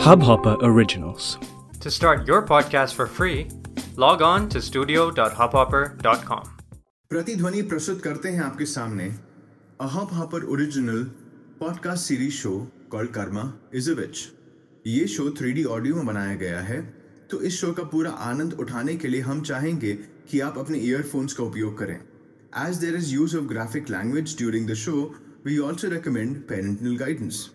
Hubhopper Originals. To start your podcast for free, log on to studio.hubhopper.com. प्रतिध्वनि प्रस्तुत करते हैं आपके सामने a Hub Hopper original podcast series show called karma is a witch ये show three audio में बनाया गया है तो इस शो का पूरा आनंद उठाने के लिए हम चाहेंगे कि आप अपने ईयरफोन्स का उपयोग करें as there is use of graphic language during the show we also recommend parental guidance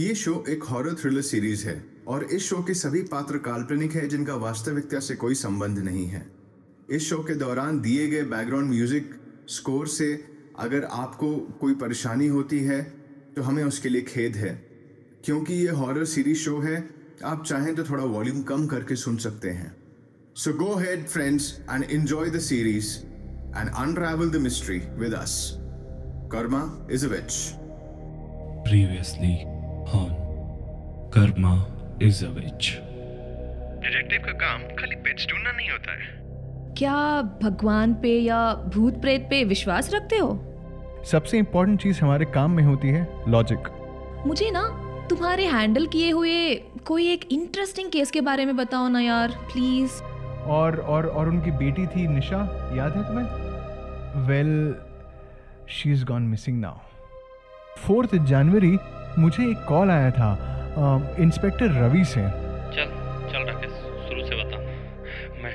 ये शो एक हॉरर थ्रिलर सीरीज़ है और इस शो के सभी पात्र काल्पनिक है जिनका वास्तविकता से कोई संबंध नहीं है। इस शो के दौरान दिए गए बैकग्राउंड म्यूज़िक स्कोर से अगर आपको कोई परेशानी होती है तो हमें उसके लिए खेद है। क्योंकि ये हॉरर सीरीज़ शो है, आप चाहें तो थोड़ा वॉल्यूम कम करके सुन सकते हैं। So go ahead friends and enjoy the series and unravel the mystery with us karma is a witch Previously on Karma is a Witch. Detective का काम खाली पेट्स ढूंढना नहीं होता है। क्या भगवान पे या भूत प्रेत पे विश्वास रखते हो? सबसे इम्पोर्टेंट चीज़ हमारे काम में होती है लॉजिक मुझे ना तुम्हारे हैंडल किए हुए कोई एक इंटरेस्टिंग केस के बारे में बताओ ना यार प्लीज़ और और और उनकी बेटी थी निशा याद है तुम्हें? Well she is gone missing now fourth January मुझे एक कॉल आया था। इंस्पेक्टर रवि से। चल चल राकेश शुरू से बता। मैं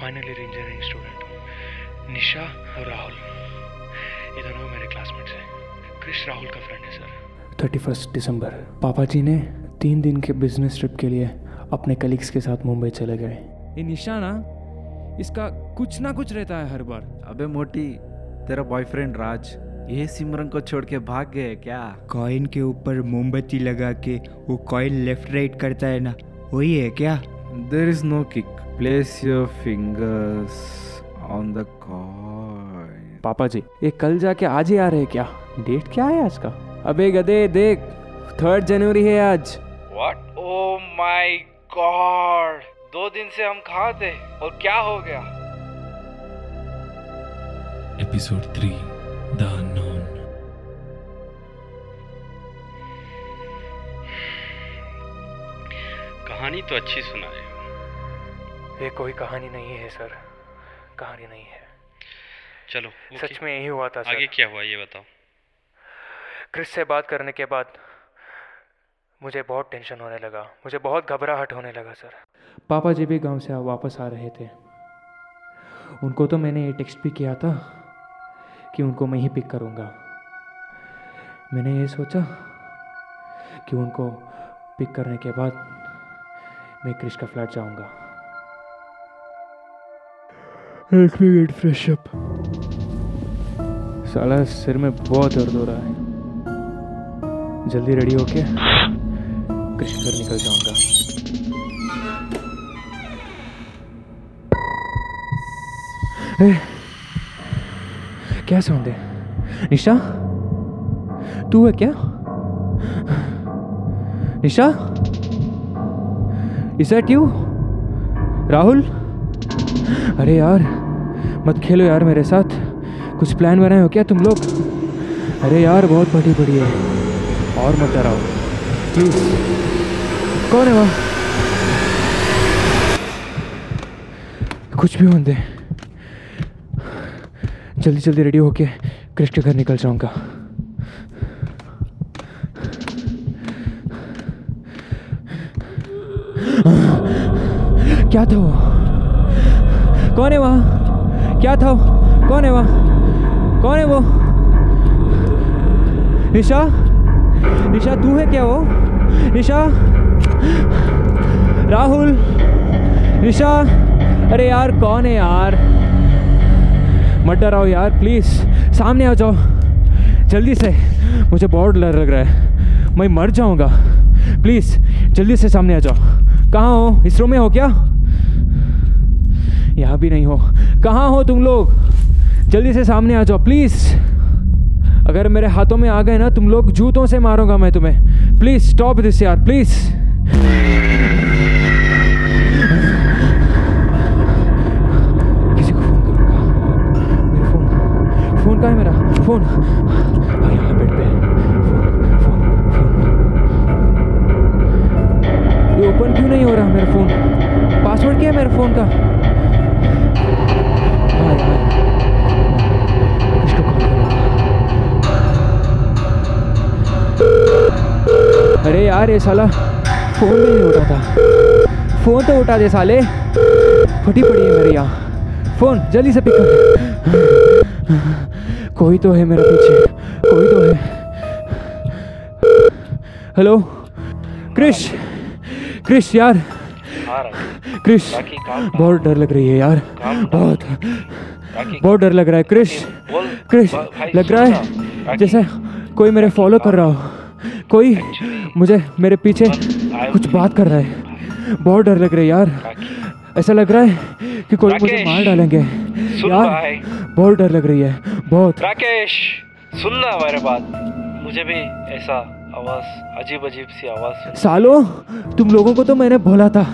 फाइनल ईयर इंजीनियरिंग स्टूडेंट हूँ। निशा और राहुल ये दोनों मेरे क्लासमेट्स हैं। क्रिश राहुल का फ्रेंड है सर थर्टी फ़र्स्ट दिसंबर पापा जी ने तीन दिन के बिज़नेस ट्रिप के लिए अपने कलीग्स के साथ मुंबई चले गए। ये निशा ना इसका कुछ ना कुछ रहता है हर बार। अबे मोटी तेरा बॉयफ्रेंड राज। ये सिमरन को छोड़ के भाग गए क्या? कॉइन के ऊपर मोमबत्ती लगा के वो कॉइन लेफ़्ट राइट करता है ना वही है क्या? There is no kick place your fingers on the coin पापा जी ये कल जाके आज ही आ रहे क्या? डेट क्या है आज का? अबे गधे देख थर्ड जनवरी है आज। व्हाट ओ माय गॉड दो दिन से हम कहाँ थे और क्या हो गया? एपिसोड 3 कहानी तो अच्छी सुना रहे हो। ये कोई कहानी नहीं है सर। कहानी नहीं है। चलो सच में यही हुआ था सर। आगे क्या हुआ ये बताओ। क्रिस से बात करने के बाद मुझे बहुत टेंशन होने लगा। मुझे बहुत घबराहट होने लगा सर। पापा जी भी गाँव से वापस आ रहे थे। उनको तो मैंने ये टेक्स्ट भी किया था कि उनको मैं ही पिक करूँगा। मैंने ये सोचा कि उनको पिक करने के बाद मैं क्रिश का फ्लैट जाऊँगा। Let me get fresh up. साला सिर में बहुत दर्द हो रहा है। जल्दी रेडी होके क्रिश घर निकल जाऊँगा। ए, क्या साउंड है? निशा? तू है क्या? Nisha? Is that you Rahul? अरे यार, मत खेलो यार मेरे साथ। कुछ प्लान बनाए हो क्या तुम लोग? अरे यार, बहुत बड़ी बड़ी है। और मत डराओ। प्लीज़ कौन है वहाँ? कुछ भी होने दे। जल्दी जल्दी रेडी होके क्रिश के घर निकल जाऊँगा। क्या था वो? कौन है वहाँ? क्या था वो? कौन है वहाँ? कौन है वो? निशा? निशा, तू है क्या वो? निशा? राहुल? निशा? अरे यार, कौन है यार? मत डराओ यार प्लीज़ सामने आ जाओ। जल्दी से। मुझे बहुत डर लग रहा है। मैं मर जाऊँगा। प्लीज़ जल्दी से सामने आ जाओ। कहाँ हो? इस रूम में हो क्या? यहाँ भी नहीं हो। कहाँ हो तुम लोग? जल्दी से सामने आ जाओ प्लीज़ अगर मेरे हाथों में आ गए ना, तुम लोग जूतों से मारूँगा मैं तुम्हें। प्लीज़ स्टॉप दिस यार प्लीज़ किसी को फ़ोन करूँगा। मेरा फ़ोन फ़ोन कहाँ है मेरा? फ़ोन यार, ये साला फ़ोन भी नहीं उठाता। फ़ोन तो उठा दे साले। फटी पड़ी है मेरे यहाँ फ़ोन, जल्दी से पिक कर। कोई तो है मेरे पीछे। कोई तो है। हेलो क्रिश क्रिश यार। क्रिश बहुत डर लग रही है यार। बहुत। बहुत डर लग रहा है। क्रिश क्रिश लग रहा है, जैसे कोई मेरे फॉलो कर रहा हो। कोई मुझे मेरे पीछे कुछ बात कर रहा है। बहुत डर लग रहा है यार। ऐसा लग रहा है कि कोई मुझे मार डालेंगे। यार बहुत डर लग रही है बहुत। राकेश सुन ना मेरे बात। मुझे भी ऐसा आवाज़ अजीब अजीब सी आवाज़ सालो तुम लोगों को तो मैंने बोला था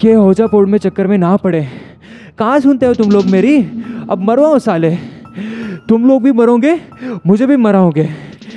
कि होजा पोर्ट में चक्कर में ना पड़े। कहाँ सुनते हो तुम लोग मेरी? अब मरवाओ साले। तुम लोग भी मरोगे मुझे भी मराओगे।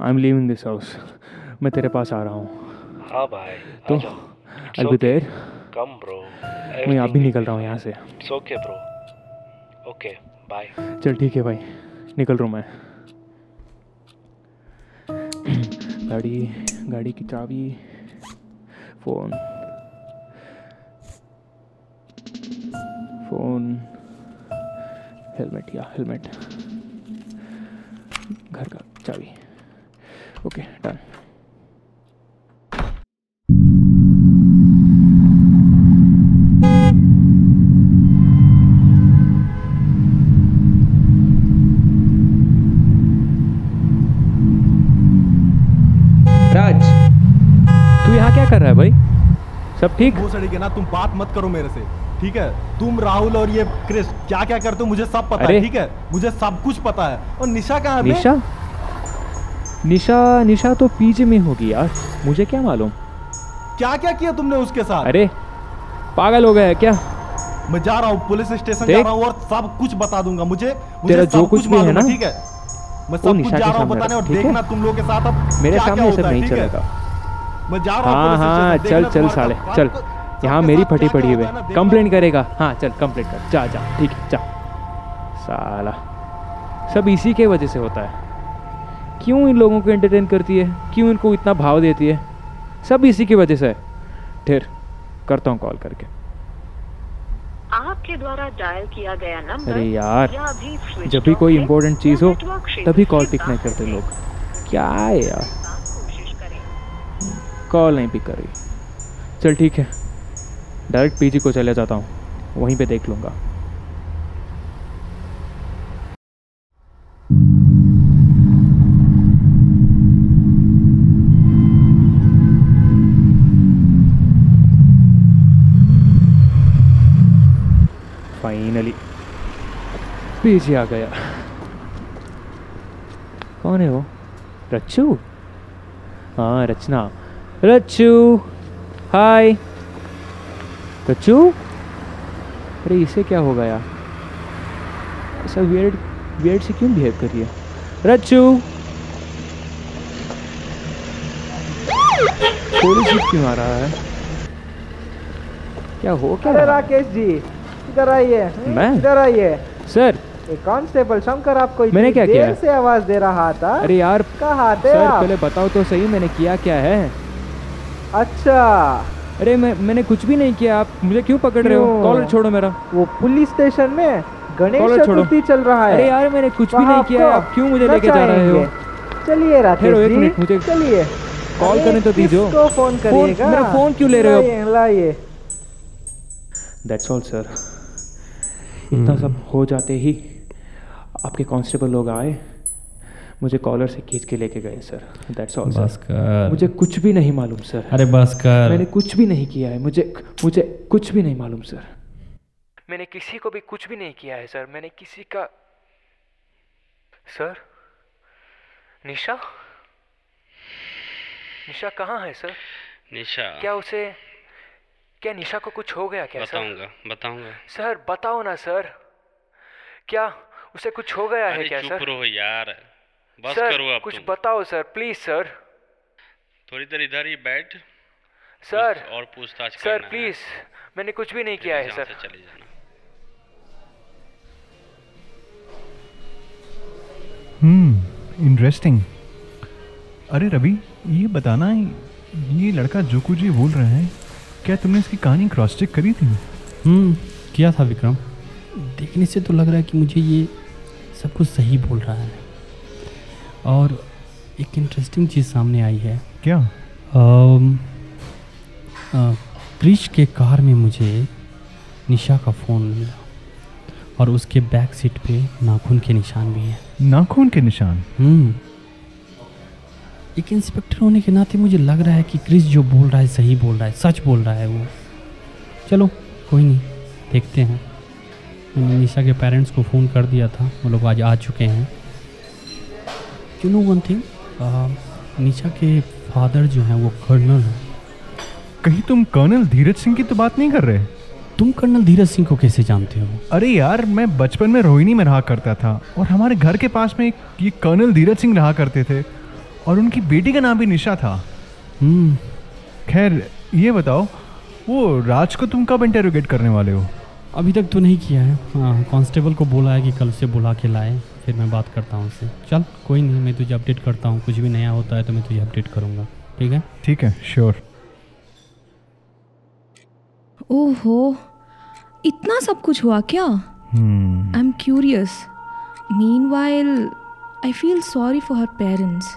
I am living this house मैं तेरे पास आ रहा हूँ। हाँ भाई तो I be. There come bro. मैं भी निकल रहा हूँ यहाँ से। Okay bro. Okay bye. चल ठीक है भाई। निकल रहा हूँ मैं। गाड़ी गाड़ी की चाबी फ़ोन। फ़ोन। हेलमेट या हेलमेट। घर का चाबी। ओके डन राज तू यहाँ क्या कर रहा है भाई? सब ठीक? वो सड़ी के ना तुम बात मत करो मेरे से ठीक है? तुम राहुल और ये क्रिस क्या क्या करते हो मुझे सब पता है ठीक है? मुझे सब कुछ पता है। और निशा कहाँ है निशा? निशा निशा तो पीजी में होगी यार। मुझे क्या मालूम? क्या क्या किया तुमने उसके साथ? अरे पागल हो गया है क्या? मैं जा रहा हूँ पुलिस स्टेशन जा रहा हूँ और सब कुछ बता दूँगा। मुझे मुझे तेरा सब जो कुछ भी है ना, ठीक है? मैं सब कुछ जा रहा हूँ बताने और? देखना तुम लोगों के साथ अब मेरे क्या सामने सब नहीं चलेगा। मैं जा रहा हूँ हाँ हाँ चल चल साले चल। यहाँ मेरी फटी पड़ी हुई है। कंप्लेंट करेगा। हाँ चल कंप्लेंट कर। जा जा ठीक है जा। साला। सब इसी के वजह से होता है। क्यों इन लोगों को एंटरटेन करती है? क्यों इनको इतना भाव देती है? सब इसी की वजह से है। फिर करता हूँ कॉल करके। आपके द्वारा डायल किया गया नंबर अरे यार जब भी कोई इम्पोर्टेंट चीज़ हो तभी कॉल पिक नहीं करते लोग। क्या है यार? कॉल नहीं पिक कर रही। चल ठीक है। डायरेक्ट पीजी को चले जाता हूँ। वहीं पे देख लूँगा। फाइनली पीछे आ गया। कौन है वो? रच्चू? हाँ रचना। रच्चू! हाय रच्चू? अरे इसे क्या हो गया? ऐसा वियर्ड वियर्ड से क्यों बिहेव कर रही है? रच्चू! पुलिस जीप क्यों आ रहा है? क्या हो क्या अरे राकेश जी इधर आइए। मैं? इधर आइए। सर। कांस्टेबल शंकर आपको मैंने क्या देर किया? से आवाज़ दे रहा था। अरे यार कहाँ थे सर आप? पहले बताओ तो सही मैंने किया क्या है? अच्छा। अरे मैं मैंने कुछ भी नहीं किया आप मुझे क्यों पकड़ रहे हो? कॉलर छोड़ो मेरा। वो पुलिस स्टेशन में गणेश चतुर्थी चल रहा है। अरे यार मैंने कुछ भी नहीं किया आप क्यों मुझे लेके जा रहे हो? चलिए राकेश एक मिनट, मुझे चलिए। कॉल करने तो दीजिए। किसको फ़ोन करिएगा मेरा फ़ोन क्यों ले रहे हो? लाइए दैट्स ऑल सर इतना सब हो जाते ही आपके कांस्टेबल लोग आए मुझे कॉलर से खींच के लेके गए सर। दैट्स ऑल सर मुझे कुछ भी नहीं मालूम सर। अरे बस कर। मैंने कुछ भी नहीं किया है मुझे मुझे कुछ भी नहीं मालूम सर। मैंने किसी को भी कुछ भी नहीं किया है सर। मैंने किसी का सर निशा? निशा कहाँ है सर? निशा। क्या उसे क्या निशा को कुछ हो गया क्या बताऊँगा बताऊँगा। सर बताओ ना सर। क्या उसे कुछ हो गया है क्या चुप सर? रहो यार बस सर करो कुछ तुम। बताओ सर प्लीज़ सर। थोड़ी देर इधर ही बैठ सर और पूछताछ सर प्लीज़ मैंने कुछ भी नहीं किया है सर। चले जाना। हम्म इंटरेस्टिंग अरे रवि ये बताना ये लड़का जो कुछ ये बोल रहा है क्या तुमने इसकी कहानी क्रॉस चेक करी थी? हम्म किया था विक्रम। देखने से तो लग रहा है कि मुझे ये सब कुछ सही बोल रहा है। और एक इंटरेस्टिंग चीज़ सामने आई है। क्या? क्रिश के कार में मुझे निशा का फ़ोन मिला। और उसके बैक सीट पे नाखून के निशान भी हैं। नाखून के निशान? हम्म। एक इंस्पेक्टर होने के नाते मुझे लग रहा है कि क्रिस जो बोल रहा है सही बोल रहा है सच बोल रहा है वो। चलो कोई नहीं देखते हैं। मैंने निशा के पेरेंट्स को फ़ोन कर दिया था वो लोग आज आ चुके हैं। You know one thing Nisha के फादर जो हैं वो कर्नल हैं। कहीं तुम कर्नल धीरज सिंह की तो बात नहीं कर रहे? तुम कर्नल धीरज सिंह को कैसे जानते हो? अरे यार मैं बचपन में रोहिणी में रहा करता था और हमारे घर के पास में एक ये कर्नल धीरज सिंह रहा करते थे। और उनकी बेटी का नाम भी निशा था। हम्म। खैर ये बताओ वो राज को तुम कब इंटेरोगेट करने वाले हो? अभी तक तो नहीं किया है। हाँ कांस्टेबल को बोला है कि कल से बुला के लाए फिर मैं बात करता हूँ उससे चल कोई नहीं मैं तुझे अपडेट करता हूँ। कुछ भी नया होता है तो मैं तुझे अपडेट करूँगा। ठीक है? ठीक है श्योर ओहो इतना सब कुछ हुआ क्या? I am curious mean while I feel sorry for her parents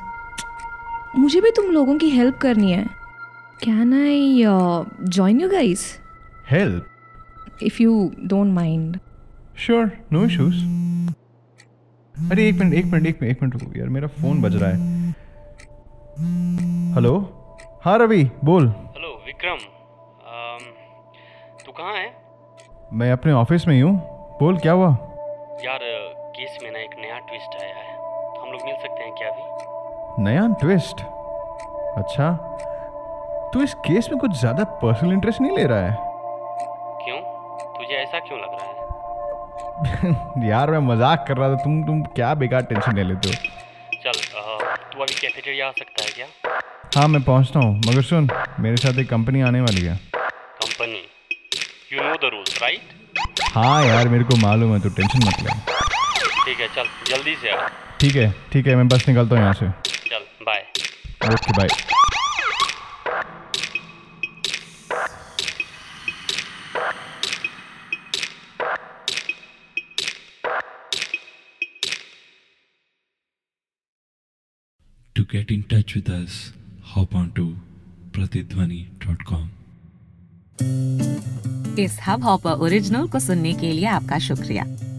मुझे भी तुम लोगों की हेल्प करनी है। Can I join you guys help if you don't mind sure no issues अरे एक मिनट एक मिनट एक मिनट एक मिनट रुको यार मेरा फ़ोन बज रहा है। हेलो हाँ रवि बोल। हेलो विक्रम। तू कहाँ है? मैं अपने ऑफ़िस में ही हूँ। बोल क्या हुआ? यार नया ट्विस्ट अच्छा तू इस केस में कुछ ज़्यादा पर्सनल इंटरेस्ट नहीं ले रहा है? क्यों? तुझे ऐसा क्यों लग रहा है? यार मैं मज़ाक कर रहा था तुम तुम क्या बेकार टेंशन ले लेते हो? चल तू अभी कैफेटेरिया आ सकता है क्या? हाँ मैं पहुँचता हूँ मगर सुन मेरे साथ एक कंपनी आने वाली है। Company you know the rules right हाँ यार मेरे को मालूम है तू टेंशन मत ले। ठीक है चल जल्दी से आ। ठीक है ठीक है मैं बस निकलता हूँ यहाँ से। Okay bye To get in touch with us, hop on to pratidhwani.com. इस हब हॉपर ओरिजिनल को सुनने के लिए आपका शुक्रिया